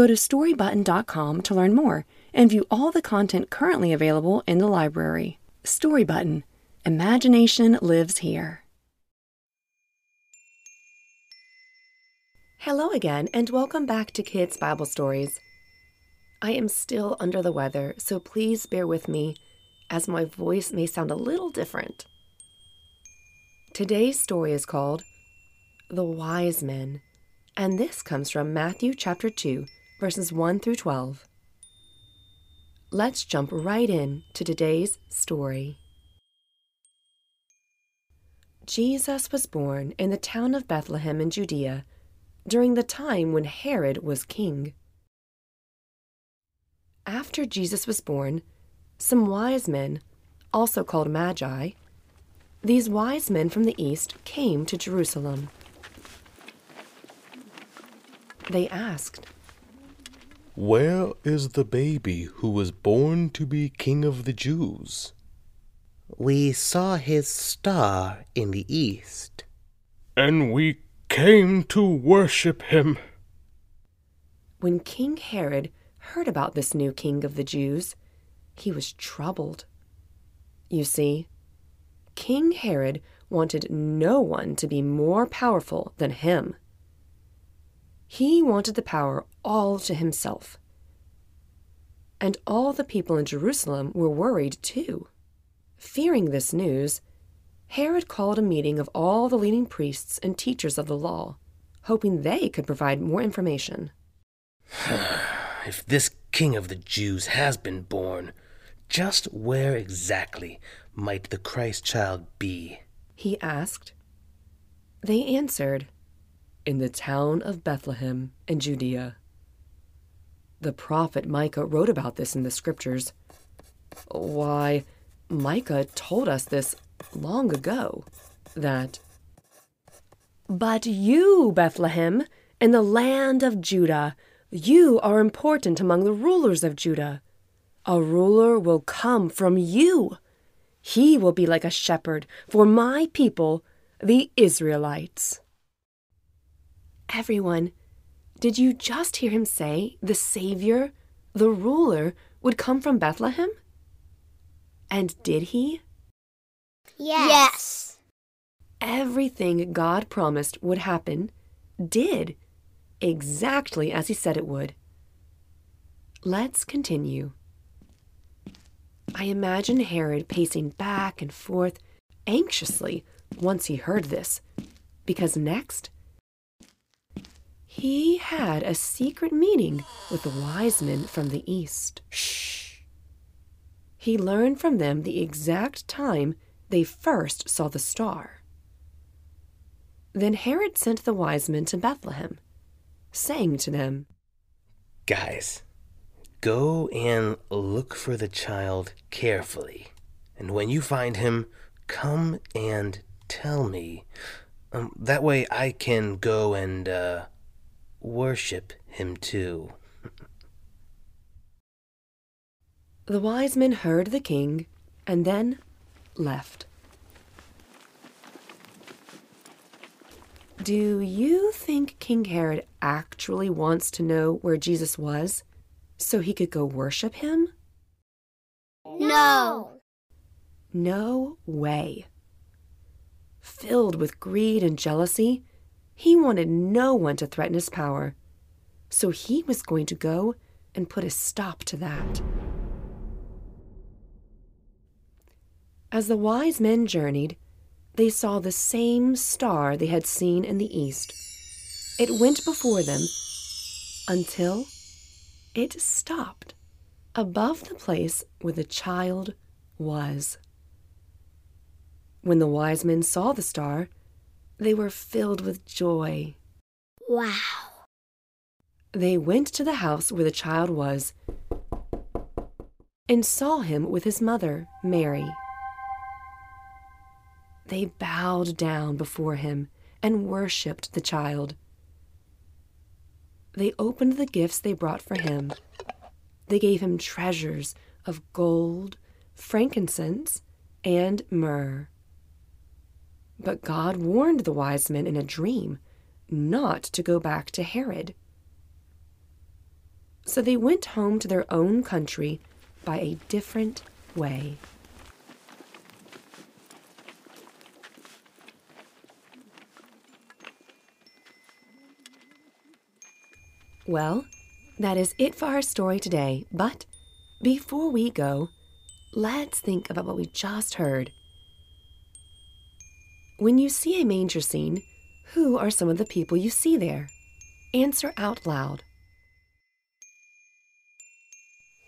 Go to storybutton.com to learn more and view all the content currently available in the library. Storybutton Imagination lives here. Hello again, and welcome back to Kids Bible Stories. I am still under the weather, so please bear with me as my voice may sound a little different. Today's story is called The Wise Men, and this comes from Matthew chapter 2, verses 1 through 12. Let's jump right in to today's story. Jesus was born in the town of Bethlehem in Judea during the time when Herod was king. After Jesus was born, some wise men, also called Magi, these wise men from the east came to Jerusalem. They asked, Where is the baby who was born to be King of the Jews? We saw his star in the east. And we came to worship him. When King Herod heard about this new king of the Jews, he was troubled. You see, King Herod wanted no one to be more powerful than him. He wanted the power all to himself. And all the people in Jerusalem were worried too. Fearing this news, Herod called a meeting of all the leading priests and teachers of the law, hoping they could provide more information. if this king of the Jews has been born, just where exactly might the Christ child be? He asked. They answered, In the town of Bethlehem in Judea. The prophet Micah wrote about this in the scriptures. Why, Micah told us this long ago that. But you, Bethlehem, in the land of Judah, you are important among the rulers of Judah. A ruler will come from you. He will be like a shepherd for my people, the Israelites. Everyone, did you just hear him say the Savior, the ruler, would come from Bethlehem? And did he? Yes. yes. Everything God promised would happen did, exactly as he said it would. Let's continue. I imagine Herod pacing back and forth anxiously once he heard this, because next he had a secret meeting with the wise men from the east. Shh. He learned from them the exact time they first saw the star. Then Herod sent the wise men to Bethlehem, saying to them, Guys, go and look for the child carefully, and when you find him, come and tell me. Um, that way I can go and uh, worship him too. The wise men heard the king and then left. Do you think King Herod actually wants to know where Jesus was so he could go worship him? No. No way. Filled with greed and jealousy, he wanted no one to threaten his power. So he was going to go and put a stop to that. As the wise men journeyed, they saw the same star they had seen in the east. It went before them until it stopped above the place where the child was. When the wise men saw the star, they were filled with joy. Wow. They went to the house where the child was and saw him with his mother, Mary. They bowed down before him and worshipped the child. They opened the gifts they brought for him. They gave him treasures of gold, frankincense, and myrrh. But God warned the wise men in a dream not to go back to Herod. So they went home to their own country by a different way. Well, that is it for our story today. But before we go, let's think about what we just heard. When you see a manger scene, who are some of the people you see there? Answer out loud.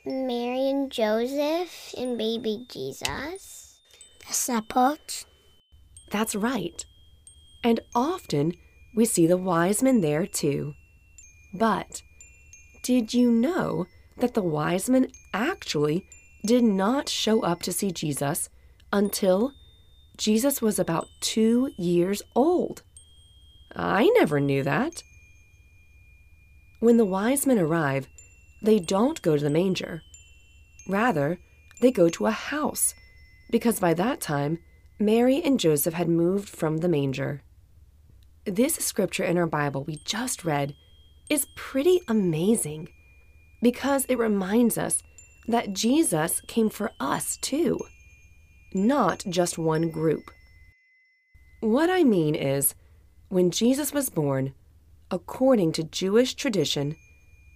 Mary and Joseph and baby Jesus. The shepherds. That's right. And often we see the wise men there too. But did you know that the wise men actually did not show up to see Jesus until Jesus was about two years old? I never knew that. When the wise men arrive, they don't go to the manger. Rather, they go to a house, because by that time, Mary and Joseph had moved from the manger. This scripture in our Bible we just read is pretty amazing because it reminds us that Jesus came for us too, not just one group. What I mean is, when Jesus was born, according to Jewish tradition,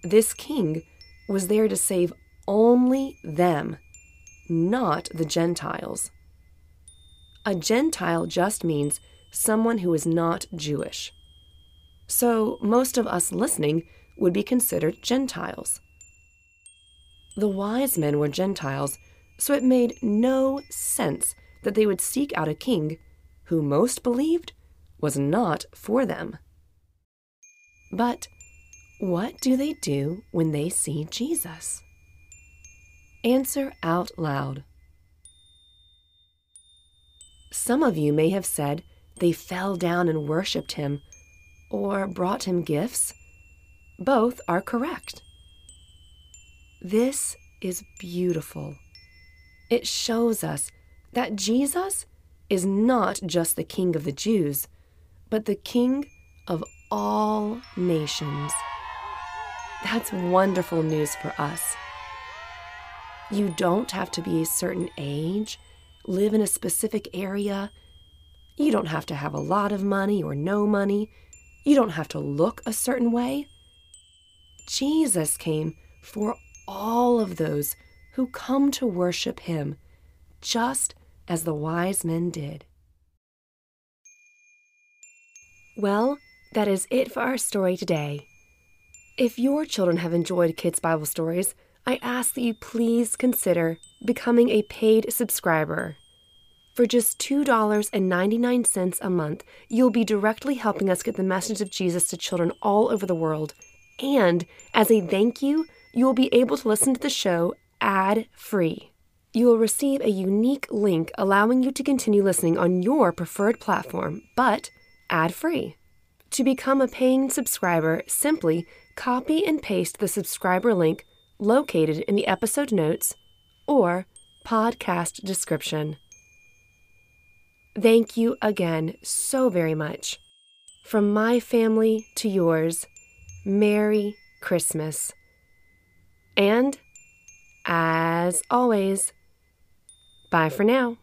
this king was there to save only them, not the Gentiles. A Gentile just means someone who is not Jewish. So most of us listening would be considered Gentiles. The wise men were Gentiles, so it made no sense that they would seek out a king who most believed was not for them. But what do they do when they see Jesus? Answer out loud. Some of you may have said they fell down and worshiped him or brought him gifts. Both are correct. This is beautiful. It shows us that Jesus is not just the King of the Jews, but the King of all nations. That's wonderful news for us. You don't have to be a certain age, live in a specific area. You don't have to have a lot of money or no money. You don't have to look a certain way. Jesus came for all of those who come to worship him, just as the wise men did. Well, that is it for our story today. If your children have enjoyed Kids Bible Stories, I ask that you please consider becoming a paid subscriber. For just $2.99 a month, you'll be directly helping us get the message of Jesus to children all over the world. And as a thank you, you will be able to listen to the show ad free. You will receive a unique link allowing you to continue listening on your preferred platform, but ad free. To become a paying subscriber, simply copy and paste the subscriber link located in the episode notes or podcast description. Thank you again so very much. From my family to yours, Merry Christmas. And, as always, bye for now.